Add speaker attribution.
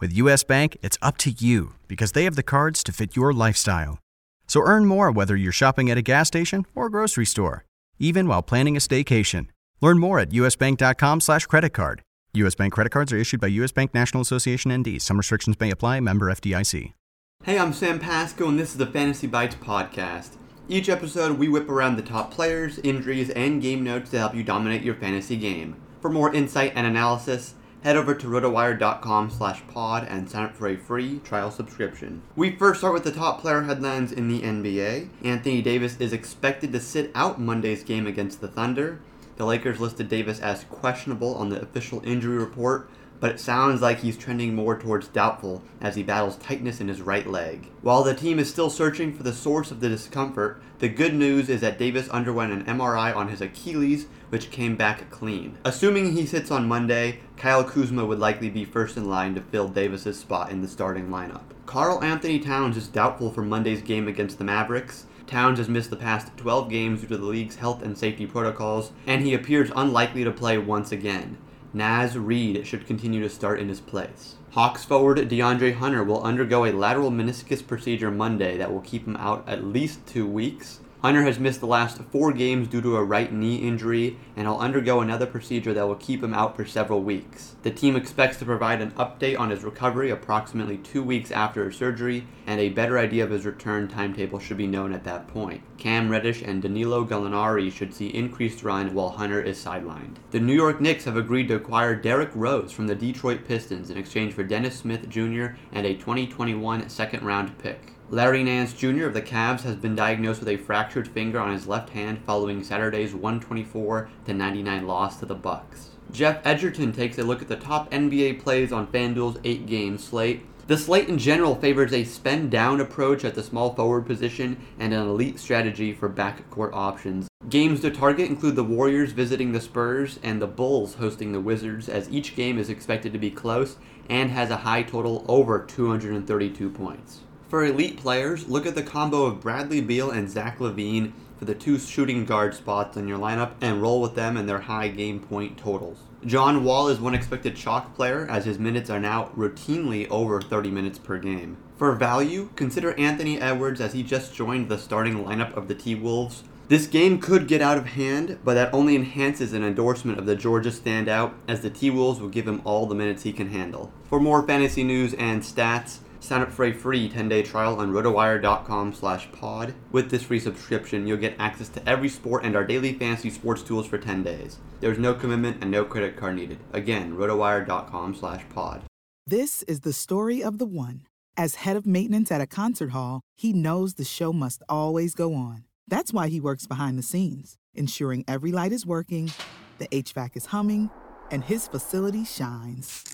Speaker 1: With US Bank, it's up to you because they have the cards to fit your lifestyle. So earn more whether you're shopping at a gas station or grocery store, even while planning a staycation. Learn more at usbank.com slash credit card. U.S. Bank credit cards are issued by U.S. Bank National Association ND. Some restrictions may apply. Member FDIC.
Speaker 2: Hey, I'm Sam Pasco, and this is the Fantasy Bites podcast. Each episode, we whip around the top players, injuries, and game notes to help you dominate your fantasy game. For more insight and analysis, head over to rotowire.com slash pod and sign up for a free trial subscription. We first start with the top player headlines in the NBA. Anthony Davis is expected to sit out Monday's game against the Thunder. The Lakers listed Davis as questionable on the official injury report, but it sounds like he's trending more towards doubtful as he battles tightness in his right leg. While the team is still searching for the source of the discomfort, the good news is that Davis underwent an MRI on his Achilles, which came back clean. Assuming he sits on Monday, Kyle Kuzma would likely be first in line to fill Davis's spot in the starting lineup. Karl Anthony Towns is doubtful for Monday's game against the Mavericks. Towns has missed the past 12 games due to the league's health and safety protocols, and he appears unlikely to play once again. Naz Reid should continue to start in his place. Hawks forward DeAndre Hunter will undergo a lateral meniscus procedure Monday that will keep him out at least two weeks. Hunter has missed the last four games due to a right knee injury, and he'll undergo another procedure that will keep him out for several weeks. The team expects to provide an update on his recovery approximately two weeks after his surgery, and a better idea of his return timetable should be known at that point. Cam Reddish and Danilo Gallinari should see increased run while Hunter is sidelined. The New York Knicks have agreed to acquire Derrick Rose from the Detroit Pistons in exchange for Dennis Smith Jr. and a 2021 second round pick. Larry Nance Jr. of the Cavs has been diagnosed with a fractured finger on his left hand following Saturday's 124 99 loss to the Bucks. Jeff Edgerton takes a look at the top NBA plays on FanDuel's 8-game slate. The slate in general favors a spend down approach at the small forward position and an elite strategy for backcourt options. Games to target include the Warriors visiting the Spurs and the Bulls hosting the Wizards, as each game is expected to be close and has a high total over 232 points. For elite players, look at the combo of Bradley Beal and Zach LaVine for the two shooting guard spots in your lineup and roll with them and their high game point totals. John Wall is one expected chalk player as his minutes are now routinely over 30 minutes per game. For value, consider Anthony Edwards as he just joined the starting lineup of the T Wolves. This game could get out of hand, but that only enhances an endorsement of the Georgia standout as the T Wolves will give him all the minutes he can handle. For more fantasy news and stats, Sign up for a free 10-day trial on rotowire.com slash pod. With this free subscription, you'll get access to every sport and our daily fantasy sports tools for 10 days. There's no commitment and no credit card needed. Again, rotowire.com slash pod.
Speaker 3: This is the story of the one. As head of maintenance at a concert hall, he knows the show must always go on. That's why he works behind the scenes, ensuring every light is working, the HVAC is humming, and his facility shines.